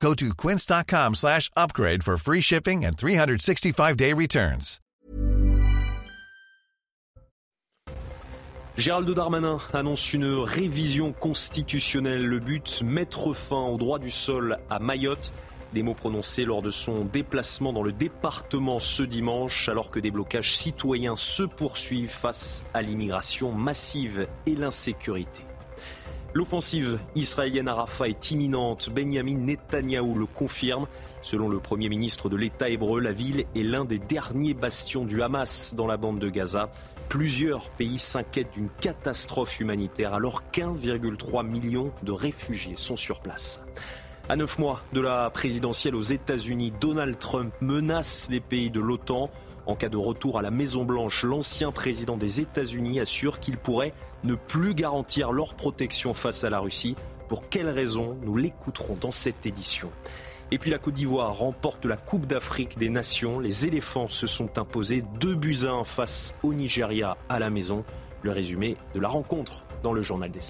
Go to quince.com slash upgrade for free shipping and 365-day returns. Gérald Darmanin annonce une révision constitutionnelle. Le but, mettre fin au droit du sol à Mayotte. Des mots prononcés lors de son déplacement dans le département ce dimanche, alors que des blocages citoyens se poursuivent face à l'immigration massive et l'insécurité. L'offensive israélienne à Rafah est imminente. Benjamin Netanyahou le confirme. Selon le Premier ministre de l'État hébreu, la ville est l'un des derniers bastions du Hamas dans la bande de Gaza. Plusieurs pays s'inquiètent d'une catastrophe humanitaire alors qu'1,3 million de réfugiés sont sur place. À neuf mois de la présidentielle aux États-Unis, Donald Trump menace les pays de l'OTAN. En cas de retour à la Maison-Blanche, l'ancien président des États-Unis assure qu'il pourrait ne plus garantir leur protection face à la Russie. Pour quelles raisons Nous l'écouterons dans cette édition. Et puis la Côte d'Ivoire remporte la Coupe d'Afrique des Nations. Les éléphants se sont imposés 2 buts à 1 face au Nigeria à la maison. Le résumé de la rencontre dans le journal des.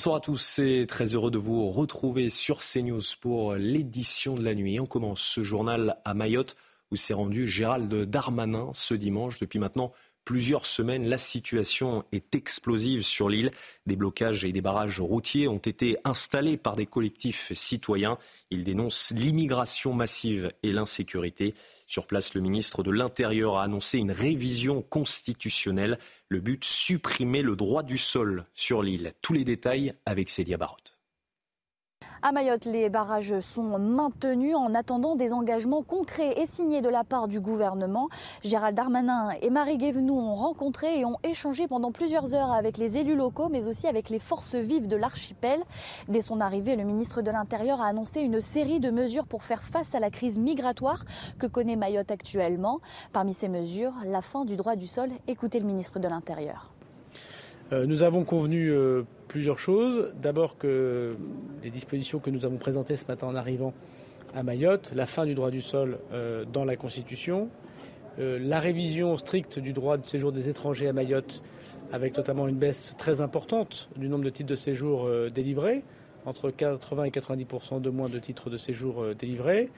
Bonsoir à tous et très heureux de vous retrouver sur CNews pour l'édition de la nuit. On commence ce journal à Mayotte où s'est rendu Gérald Darmanin ce dimanche. Depuis maintenant plusieurs semaines, la situation est explosive sur l'île. Des blocages et des barrages routiers ont été installés par des collectifs citoyens. Ils dénoncent l'immigration massive et l'insécurité. Sur place, le ministre de l'Intérieur a annoncé une révision constitutionnelle. Le but, supprimer le droit du sol sur l'île. Tous les détails avec Célia Barotte. À Mayotte, les barrages sont maintenus en attendant des engagements concrets et signés de la part du gouvernement. Gérald Darmanin et Marie Guévenoux ont rencontré et ont échangé pendant plusieurs heures avec les élus locaux, mais aussi avec les forces vives de l'archipel. Dès son arrivée, le ministre de l'Intérieur a annoncé une série de mesures pour faire face à la crise migratoire que connaît Mayotte actuellement. Parmi ces mesures, la fin du droit du sol. Écoutez le ministre de l'Intérieur. Euh, nous avons convenu euh, plusieurs choses. D'abord que les dispositions que nous avons présentées ce matin en arrivant à Mayotte, la fin du droit du sol euh, dans la Constitution, la révision stricte du droit de séjour des étrangers à Mayotte, avec notamment une baisse très importante du nombre de titres de séjour délivrés, entre 80 et 90% de moins de titres de séjour délivrés,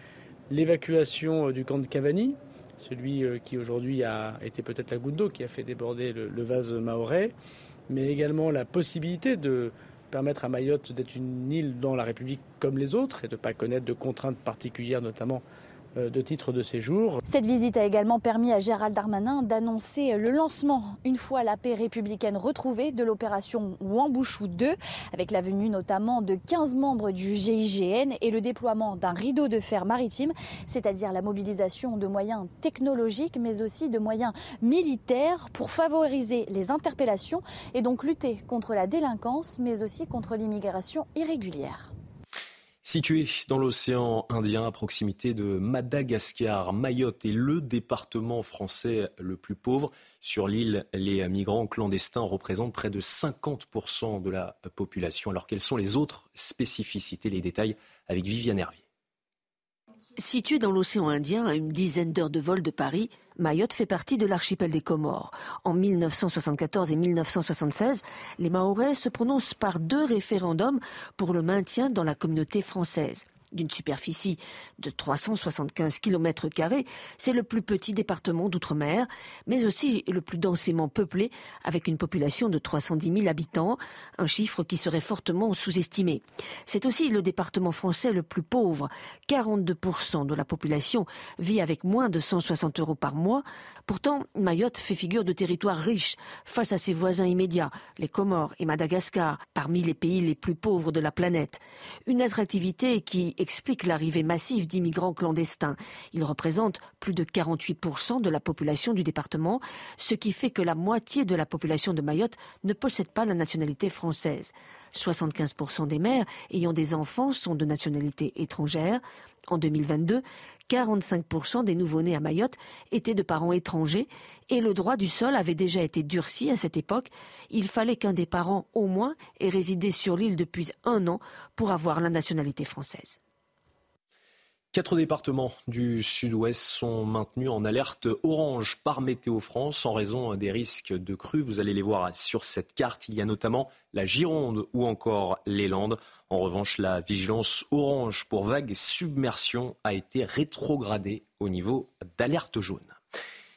l'évacuation du camp de Cavani, celui qui aujourd'hui a été peut-être la goutte d'eau qui a fait déborder le, vase maorais, mais également la possibilité de permettre à Mayotte d'être une île dans la République comme les autres et de ne pas connaître de contraintes particulières, notamment de titres de séjour. Cette visite a également permis à Gérald Darmanin d'annoncer le lancement, une fois la paix républicaine retrouvée, de l'opération Wambouchou 2, avec la venue notamment de 15 membres du GIGN et le déploiement d'un rideau de fer maritime, c'est-à-dire la mobilisation de moyens technologiques, mais aussi de moyens militaires pour favoriser les interpellations et donc lutter contre la délinquance, mais aussi contre l'immigration irrégulière. Situé dans l'océan Indien, à proximité de Madagascar, Mayotte est le département français le plus pauvre. Sur l'île, les migrants clandestins représentent près de 50% de la population. Alors quelles sont les autres spécificités? Les détails avec Viviane Hervier. Situé dans l'océan Indien, à une dizaine d'heures de vol de Paris, Mayotte fait partie de l'archipel des Comores. En 1974 et 1976, les Mahorais se prononcent par deux référendums pour le maintien dans la communauté française d'une superficie de 375 km, c'est le plus petit département d'outre-mer, mais aussi le plus densément peuplé, avec une population de 310 000 habitants, un chiffre qui serait fortement sous-estimé. C'est aussi le département français le plus pauvre. 42% de la population vit avec moins de 160 euros par mois. Pourtant, Mayotte fait figure de territoire riche face à ses voisins immédiats, les Comores et Madagascar, parmi les pays les plus pauvres de la planète. Une attractivité qui explique l'arrivée massive d'immigrants clandestins. Ils représentent plus de 48% de la population du département, ce qui fait que la moitié de la population de Mayotte ne possède pas la nationalité française. 75% des mères ayant des enfants sont de nationalité étrangère. En 2022, 45% des nouveau-nés à Mayotte étaient de parents étrangers et le droit du sol avait déjà été durci à cette époque. Il fallait qu'un des parents au moins ait résidé sur l'île depuis un an pour avoir la nationalité française. Quatre départements du sud-ouest sont maintenus en alerte orange par Météo France en raison des risques de crues. Vous allez les voir sur cette carte. Il y a notamment la Gironde ou encore les Landes. En revanche, la vigilance orange pour vagues et submersion a été rétrogradée au niveau d'alerte jaune.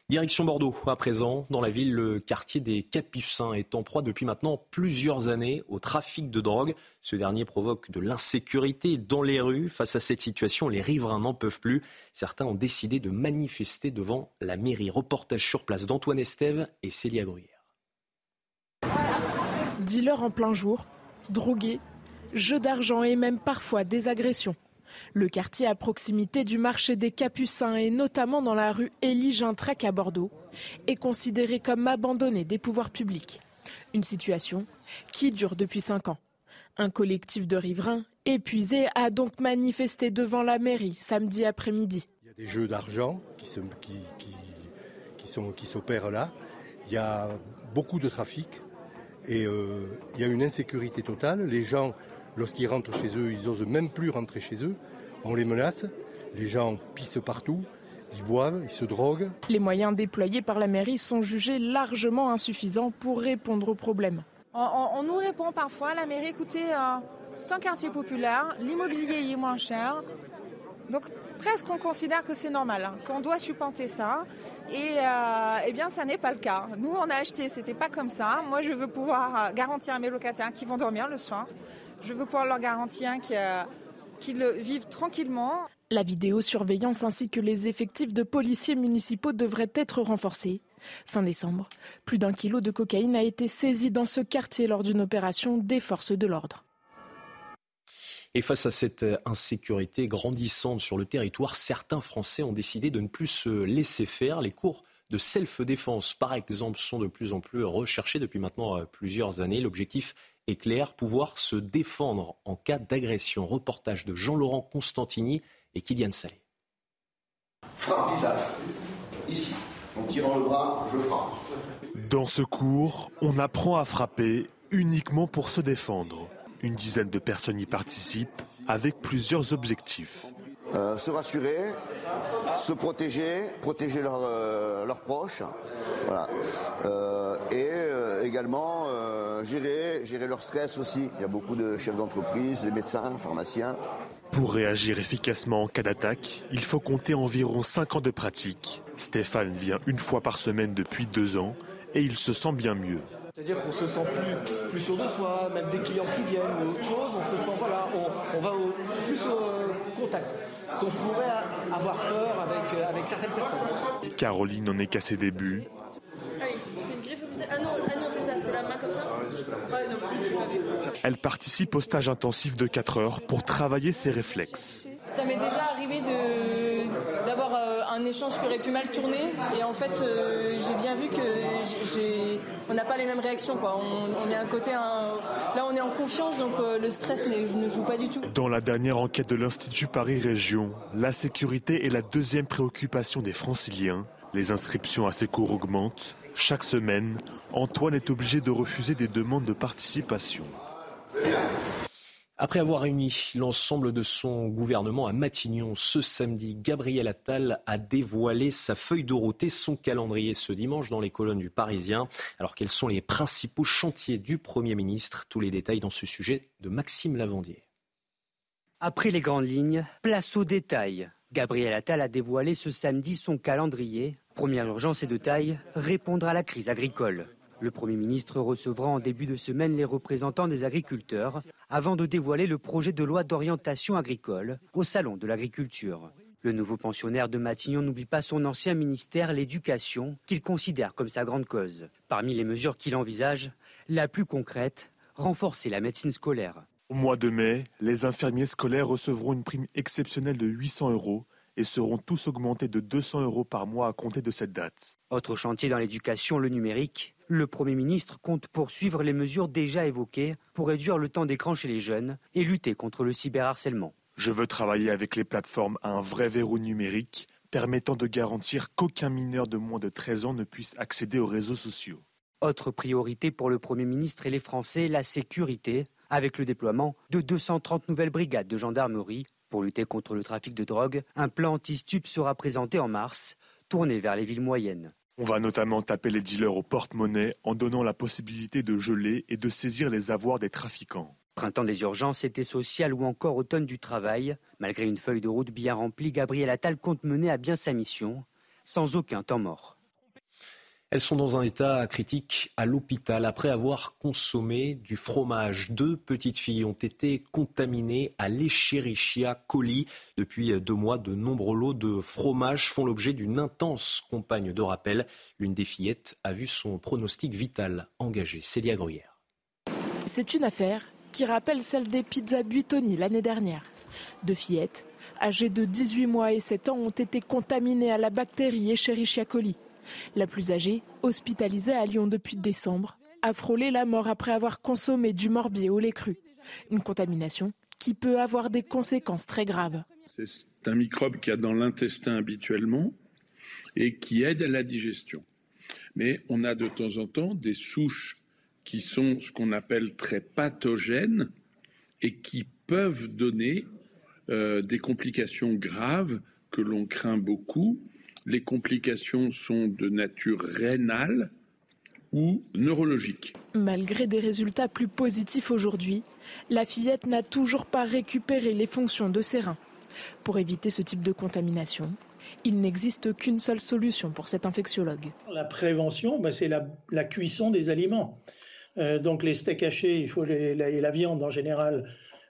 Direction Bordeaux, à présent, dans la ville, le quartier des Capucins est en proie depuis maintenant plusieurs années au trafic de drogue. Ce dernier provoque de l'insécurité dans les rues. Face à cette situation, les riverains n'en peuvent plus. Certains ont décidé de manifester devant la mairie. Reportage sur place d'Antoine Estève et Célia Gruyère. Dealers en plein jour, drogués, jeux d'argent et même parfois des agressions. Le quartier à proximité du marché des Capucins et notamment dans la rue Élie Gintrec à Bordeaux est considéré comme abandonné des pouvoirs publics. Une situation qui dure depuis cinq ans. Un collectif de riverains épuisés a donc manifesté devant la mairie samedi après-midi. Il y a des jeux d'argent qui, qui s'opèrent là. Il y a beaucoup de trafic et euh, il y a une insécurité totale. Les gens Lorsqu'ils rentrent chez eux, ils n'osent même plus rentrer chez eux. On les menace. Les gens pissent partout. Ils boivent, ils se droguent. Les moyens déployés par la mairie sont jugés largement insuffisants pour répondre aux problèmes. On, nous répond parfois, la mairie, écoutez, euh, c'est un quartier populaire, l'immobilier est moins cher. Donc presque on considère que c'est normal, hein, qu'on doit supplanter ça. Et euh, eh bien, ça n'est pas le cas. Nous, on a acheté, c'était pas comme ça. Moi, je veux pouvoir garantir à mes locataires qui vont dormir le soir je veux pouvoir leur garantir qu'ils vivent tranquillement. La vidéosurveillance ainsi que les effectifs de policiers municipaux devraient être renforcés. Fin décembre, plus d'un kilo de cocaïne a été saisi dans ce quartier lors d'une opération des forces de l'ordre. Et face à cette insécurité grandissante sur le territoire, certains Français ont décidé de ne plus se laisser faire. Les cours de self-défense, par exemple, sont de plus en plus recherchés depuis maintenant euh, plusieurs années. L'objectif est clair, pouvoir se défendre en cas d'agression. Reportage de Jean-Laurent Constantini et Kylian Salé. Frappe visage. Ici. En tirant le bras, je frappe. Dans ce cours, on apprend à frapper uniquement pour se défendre. Une dizaine de personnes y participent avec plusieurs objectifs. Euh, se rassurer, se protéger, protéger euh, leurs proches, voilà. Euh, et également gérer, gérer leur stress aussi. Il y a beaucoup de chefs d'entreprise, des médecins, pharmaciens. Pour réagir efficacement en cas d'attaque, il faut compter environ 5 ans de pratique. Stéphane vient une fois par semaine depuis deux ans et il se sent bien mieux. C'est-à-dire qu'on se sent plus, plus sûr de soi, même des clients qui viennent ou autre chose, on se sent, voilà, on, va plus au contact qu'on pourrait avoir peur avec, euh, avec certaines personnes. Caroline n'en est qu'à ses débuts. Ah oui, je fais une griffe Ah non, ah non c'est ça, c'est la main comme ça Elle participe au stage intensif de 4 heures pour travailler ses réflexes. Ça m'est déjà arrivé euh, un échange qui aurait pu mal tourner et en fait euh, j'ai bien vu que on n'a pas les mêmes réactions. On, à côté là on est en confiance donc euh, le stress ne joue pas du tout. Dans la dernière enquête de l'Institut Paris Région, la sécurité est la deuxième préoccupation des franciliens. Les inscriptions à ces cours augmentent. Chaque semaine, Antoine est obligé de refuser des demandes de participation. Après avoir réuni l'ensemble de son gouvernement à Matignon ce samedi, Gabriel Attal a dévoilé sa feuille de route et son calendrier ce dimanche dans les colonnes du Parisien. Alors quels sont les principaux chantiers du Premier ministre? Tous les détails dans ce sujet de Maxime Lavandier. Après les grandes lignes, place aux détails. Gabriel Attal a dévoilé ce samedi son calendrier. Première urgence et de taille, répondre à la crise agricole. Le Premier ministre recevra en début de semaine les représentants des agriculteurs avant de dévoiler le projet de loi d'orientation agricole au Salon de l'agriculture. Le nouveau pensionnaire de Matignon n'oublie pas son ancien ministère, l'éducation, qu'il considère comme sa grande cause. Parmi les mesures qu'il envisage, la plus concrète, renforcer la médecine scolaire. Au mois de mai, les infirmiers scolaires recevront une prime exceptionnelle de 800 euros et seront tous augmentés de 200 euros par mois à compter de cette date. Autre chantier dans l'éducation, le numérique. Le Premier ministre compte poursuivre les mesures déjà évoquées pour réduire le temps d'écran chez les jeunes et lutter contre le cyberharcèlement. Je veux travailler avec les plateformes à un vrai verrou numérique permettant de garantir qu'aucun mineur de moins de 13 ans ne puisse accéder aux réseaux sociaux. Autre priorité pour le Premier ministre et les Français, la sécurité avec le déploiement de 230 nouvelles brigades de gendarmerie. Pour lutter contre le trafic de drogue, un plan anti-stup sera présenté en mars, tourné vers les villes moyennes. On va notamment taper les dealers au porte-monnaie en donnant la possibilité de geler et de saisir les avoirs des trafiquants. Printemps des urgences, été social ou encore automne du travail. Malgré une feuille de route bien remplie, Gabriel Attal compte mener à bien sa mission, sans aucun temps mort. Elles sont dans un état critique à l'hôpital après avoir consommé du fromage. Deux petites filles ont été contaminées à l'Escherichia coli. Depuis deux mois, de nombreux lots de fromage font l'objet d'une intense campagne de rappel. L'une des fillettes a vu son pronostic vital engagé. Célia Gruyère. C'est une affaire qui rappelle celle des pizzas Buitoni l'année dernière. Deux fillettes, âgées de 18 mois et 7 ans, ont été contaminées à la bactérie Escherichia coli. La plus âgée, hospitalisée à Lyon depuis décembre, a frôlé la mort après avoir consommé du morbier au lait cru. Une contamination qui peut avoir des conséquences très graves. C'est un microbe qui a dans l'intestin habituellement et qui aide à la digestion. Mais on a de temps en temps des souches qui sont ce qu'on appelle très pathogènes et qui peuvent donner euh, des complications graves que l'on craint beaucoup les complications sont de nature rénale ou neurologique. Malgré des résultats plus positifs aujourd'hui, la fillette n'a toujours pas récupéré les fonctions de ses reins. Pour éviter ce type de contamination, il n'existe qu'une seule solution pour cet infectiologue. La prévention, bah, c'est la, cuisson des aliments. Euh, donc les steaks hachés il faut et la viande en général,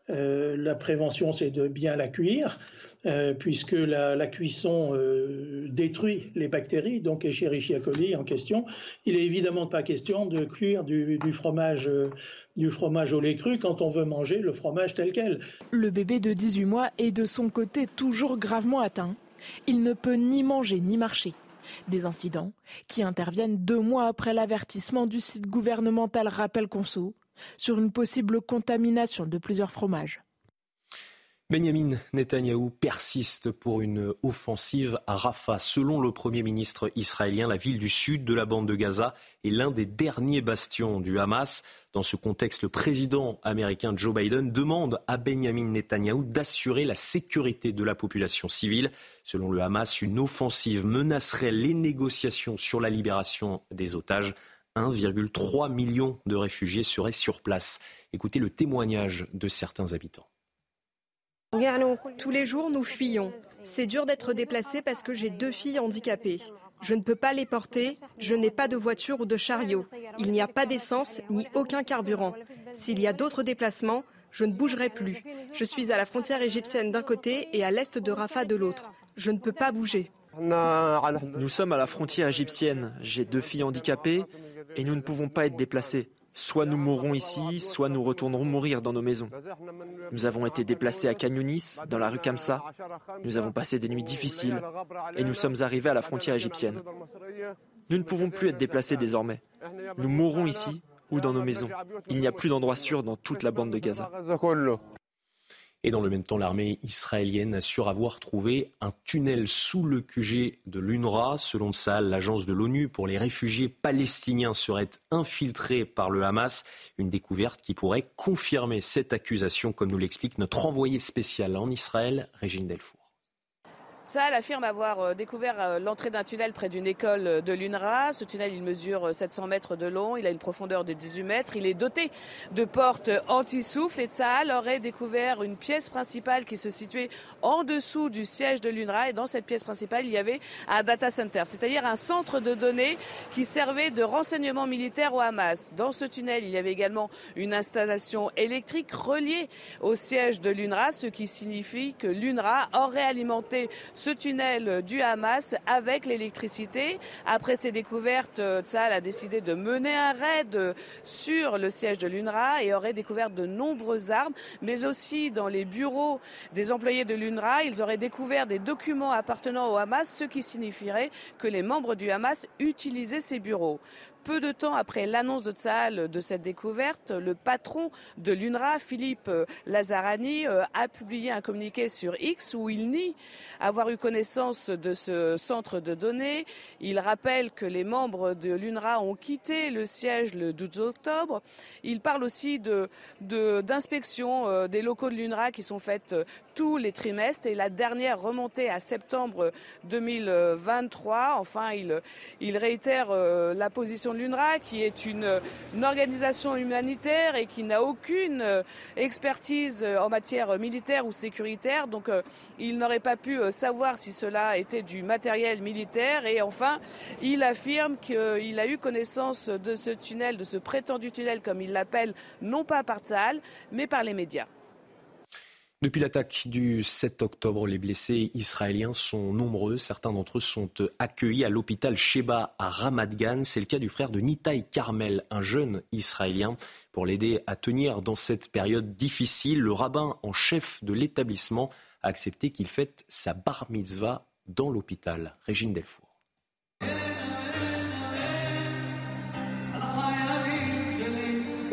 euh, la prévention, c'est de bien la cuire. Euh, puisque la, cuisson euh, détruit les bactéries, donc Escherichia coli en question. Il est évidemment pas question de cuire du, fromage, du fromage au lait cru quand on veut manger le fromage tel quel. Le bébé de 18 mois est de son côté toujours gravement atteint. Il ne peut ni manger ni marcher. Des incidents qui interviennent deux mois après l'avertissement du site gouvernemental Rappel Conso sur une possible contamination de plusieurs fromages. Benjamin Netanyahou persiste pour une offensive à Rafah. Selon le Premier ministre israélien, la ville du sud de la bande de Gaza est l'un des derniers bastions du Hamas. Dans ce contexte, le président américain Joe Biden demande à Benjamin Netanyahou d'assurer la sécurité de la population civile. Selon le Hamas, une offensive menacerait les négociations sur la libération des otages. 1,3 million de réfugiés seraient sur place. Écoutez le témoignage de certains habitants. Tous les jours, nous fuyons. C'est dur d'être déplacé parce que j'ai deux filles handicapées. Je ne peux pas les porter, je n'ai pas de voiture ou de chariot. Il n'y a pas d'essence ni aucun carburant. S'il y a d'autres déplacements, je ne bougerai plus. Je suis à la frontière égyptienne d'un côté et à l'est de Rafah de l'autre. Je ne peux pas bouger. Nous sommes à la frontière égyptienne. J'ai deux filles handicapées et nous ne pouvons pas être déplacés. Soit nous mourrons ici, soit nous retournerons mourir dans nos maisons. Nous avons été déplacés à Canyunis, dans la rue Kamsa. Nous avons passé des nuits difficiles et nous sommes arrivés à la frontière égyptienne. Nous ne pouvons plus être déplacés désormais. Nous mourrons ici ou dans nos maisons. Il n'y a plus d'endroit sûr dans toute la bande de Gaza. Et dans le même temps, l'armée israélienne assure avoir trouvé un tunnel sous le QG de l'UNRWA. Selon ça, l'agence de l'ONU pour les réfugiés palestiniens serait infiltrée par le Hamas. Une découverte qui pourrait confirmer cette accusation, comme nous l'explique notre envoyé spécial en Israël, Régine Delfour. Saal affirme avoir euh, découvert euh, l'entrée d'un tunnel près d'une école euh, de l'UNRWA. Ce tunnel, il mesure 700 mètres de long, il a une profondeur de 18 mètres, il est doté de portes anti-souffle et Saal aurait découvert une pièce principale qui se situait en dessous du siège de l'UNRWA et dans cette pièce principale, il y avait un data center, c'est-à-dire un centre de données qui servait de renseignement militaire au Hamas. Dans ce tunnel, il y avait également une installation électrique reliée au siège de l'UNRWA, ce qui signifie que l'UNRWA aurait alimenté ce tunnel du Hamas avec l'électricité. Après ces découvertes, Tsahal a décidé de mener un raid sur le siège de l'UNRWA et aurait découvert de nombreuses armes, mais aussi dans les bureaux des employés de l'UNRWA, ils auraient découvert des documents appartenant au Hamas, ce qui signifierait que les membres du Hamas utilisaient ces bureaux. Peu de temps après l'annonce de Tsahal de cette découverte, le patron de l'UNRWA, Philippe Lazarani, euh, a publié un communiqué sur X où il nie avoir eu connaissance de ce centre de données. Il rappelle que les membres de l'UNRWA ont quitté le siège le 12 octobre. Il parle aussi d'inspection de, euh, des locaux de l'UNRWA qui sont faites euh, tous les trimestres et la dernière remontée à septembre 2023. Enfin, il, réitère la position l'UNRWA, qui est une, organisation humanitaire et qui n'a aucune euh, expertise euh, en matière militaire ou sécuritaire. Donc, euh, il n'aurait pas pu savoir si cela était du matériel militaire. Et enfin, il affirme qu'il a eu connaissance de ce tunnel, de ce prétendu tunnel, comme il l'appelle, non pas par Tsahal, mais par les médias. Depuis l'attaque du 7 octobre, les blessés israéliens sont nombreux. Certains d'entre eux sont accueillis à l'hôpital Sheba à Ramat Gan. C'est le cas du frère de Nitaï Carmel, un jeune israélien. Pour l'aider à tenir dans cette période difficile, le rabbin en chef de l'établissement a accepté qu'il fête sa bar mitzvah dans l'hôpital. Régine Delfour.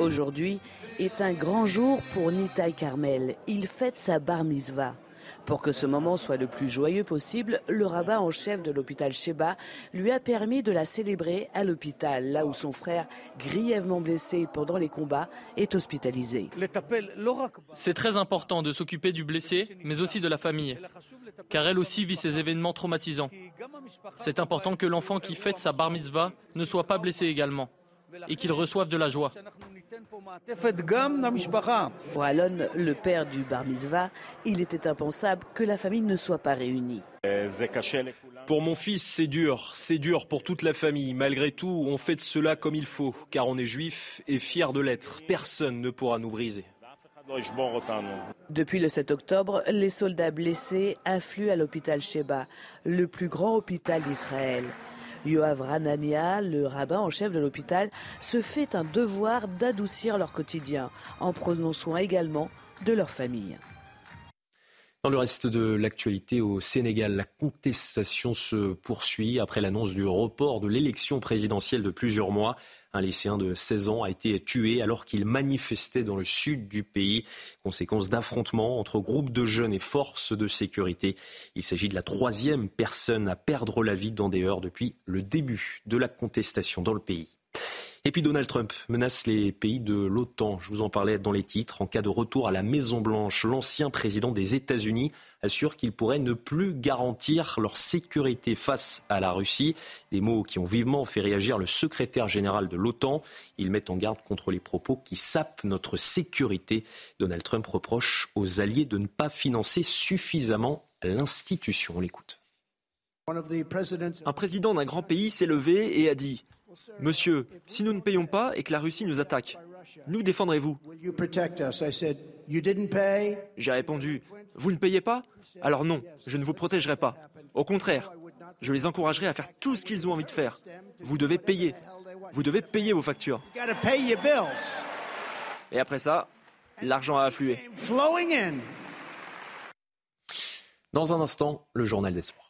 Aujourd'hui, est un grand jour pour Nitaï Carmel. Il fête sa bar mitzvah. Pour que ce moment soit le plus joyeux possible, le rabbin en chef de l'hôpital Sheba lui a permis de la célébrer à l'hôpital, là où son frère, grièvement blessé pendant les combats, est hospitalisé. C'est très important de s'occuper du blessé, mais aussi de la famille, car elle aussi vit ces événements traumatisants. C'est important que l'enfant qui fête sa bar mitzvah ne soit pas blessé également et qu'il reçoive de la joie. Pour Alon, le père du bar mitzvah, il était impensable que la famille ne soit pas réunie. Pour mon fils, c'est dur, c'est dur pour toute la famille. Malgré tout, on fait de cela comme il faut, car on est juif et fier de l'être. Personne ne pourra nous briser. Depuis le 7 octobre, les soldats blessés affluent à l'hôpital Sheba, le plus grand hôpital d'Israël. Yoav Ranania, le rabbin en chef de l'hôpital, se fait un devoir d'adoucir leur quotidien en prenant soin également de leur famille. Dans le reste de l'actualité au Sénégal, la contestation se poursuit après l'annonce du report de l'élection présidentielle de plusieurs mois. Un lycéen de 16 ans a été tué alors qu'il manifestait dans le sud du pays, conséquence d'affrontements entre groupes de jeunes et forces de sécurité. Il s'agit de la troisième personne à perdre la vie dans des heures depuis le début de la contestation dans le pays. Et puis Donald Trump menace les pays de l'OTAN. Je vous en parlais dans les titres. En cas de retour à la Maison-Blanche, l'ancien président des États-Unis assure qu'il pourrait ne plus garantir leur sécurité face à la Russie. Des mots qui ont vivement fait réagir le secrétaire général de l'OTAN. Il met en garde contre les propos qui sapent notre sécurité. Donald Trump reproche aux alliés de ne pas financer suffisamment l'institution. On l'écoute. Un président d'un grand pays s'est levé et a dit Monsieur, si nous ne payons pas et que la Russie nous attaque, nous défendrez-vous? J'ai répondu, vous ne payez pas? Alors non, je ne vous protégerai pas. Au contraire, je les encouragerai à faire tout ce qu'ils ont envie de faire. Vous devez payer. Vous devez payer vos factures. Et après ça, l'argent a afflué. Dans un instant, le journal des sports.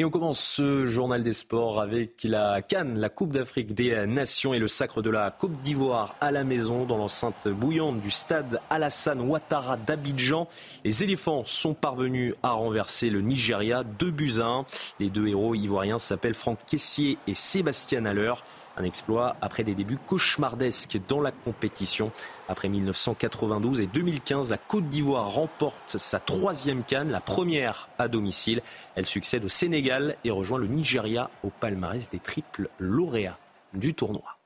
Et on commence ce journal des sports avec la Cannes, la Coupe d'Afrique des Nations et le sacre de la Coupe d'Ivoire à la maison dans l'enceinte bouillante du stade Alassane Ouattara d'Abidjan. Les éléphants sont parvenus à renverser le Nigeria 2 buts à 1. Les deux héros ivoiriens s'appellent Franck Caissier et Sébastien Haller. Un exploit après des débuts cauchemardesques dans la compétition. Après 1992 et 2015, la Côte d'Ivoire remporte sa troisième canne, la première à domicile. Elle succède au Sénégal et rejoint le Nigeria au palmarès des triples lauréats du tournoi.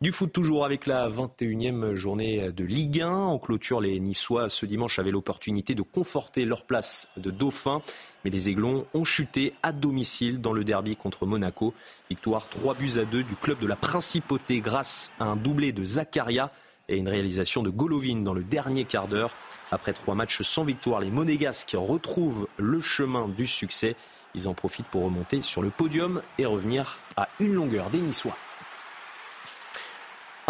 Du foot toujours avec la 21e journée de Ligue 1. En clôture, les Niçois ce dimanche avaient l'opportunité de conforter leur place de dauphin. Mais les Aiglons ont chuté à domicile dans le derby contre Monaco. Victoire 3 buts à 2 du club de la Principauté grâce à un doublé de Zakaria et une réalisation de Golovin dans le dernier quart d'heure. Après trois matchs sans victoire, les Monégasques retrouvent le chemin du succès. Ils en profitent pour remonter sur le podium et revenir à une longueur des Niçois.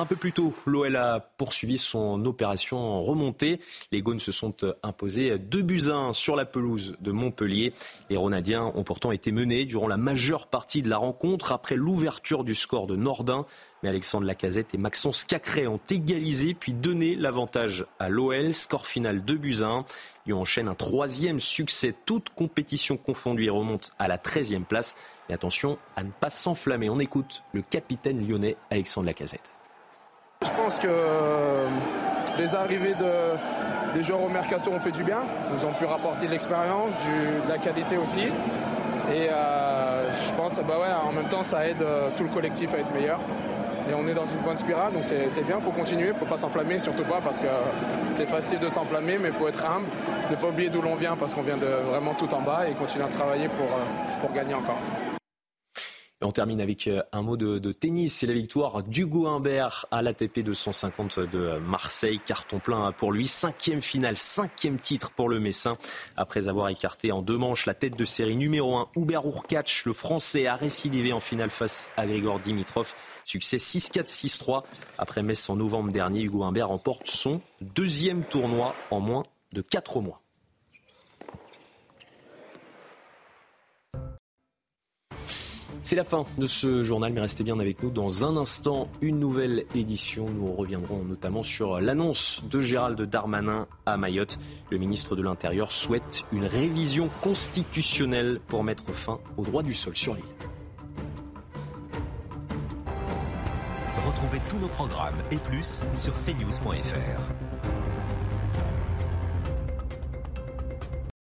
Un peu plus tôt, l'OL a poursuivi son opération remontée. Les Gaunes se sont imposés 2 buts 1 sur la pelouse de Montpellier. Les Ronadiens ont pourtant été menés durant la majeure partie de la rencontre après l'ouverture du score de Nordin. Mais Alexandre Lacazette et Maxence Cacré ont égalisé puis donné l'avantage à l'OL. Score final 2 buts 1. Lyon enchaîne un troisième succès, toute compétition confondue et remonte à la 13e place. Mais attention à ne pas s'enflammer. On écoute le capitaine lyonnais Alexandre Lacazette. Je pense que euh, les arrivées des joueurs au mercato ont fait du bien. Ils ont pu rapporter de l'expérience, de la qualité aussi. Et euh, je pense bah en même temps, ça aide euh, tout le collectif à être meilleur. Et on est dans une bonne spirale, donc c'est bien, il faut continuer, il ne faut pas s'enflammer, surtout pas parce que c'est facile de s'enflammer, mais il faut être humble, ne pas oublier d'où l'on vient parce qu'on vient de vraiment tout en bas et continuer à travailler pour gagner encore on termine avec euh, un mot de, tennis. C'est la victoire d'Hugo Humbert à l'ATP 250 de Marseille. Carton plein pour lui. Cinquième finale, cinquième titre pour le Messin. Après avoir écarté en deux manches la tête de série numéro 1, Hubert Urkach, le Français, a récidivé en finale face à Grigor Dimitrov. Succès 6-4, 6-3. Après Metz en novembre dernier, Hugo Humbert remporte son deuxième tournoi en moins de quatre mois. C'est la fin de ce journal, mais restez bien avec nous. Dans un instant, une nouvelle édition. Nous reviendrons notamment sur l'annonce de Gérald Darmanin à Mayotte. Le ministre de l'Intérieur souhaite une révision constitutionnelle pour mettre fin au droit du sol sur l'île. Retrouvez tous nos programmes et plus sur cnews.fr.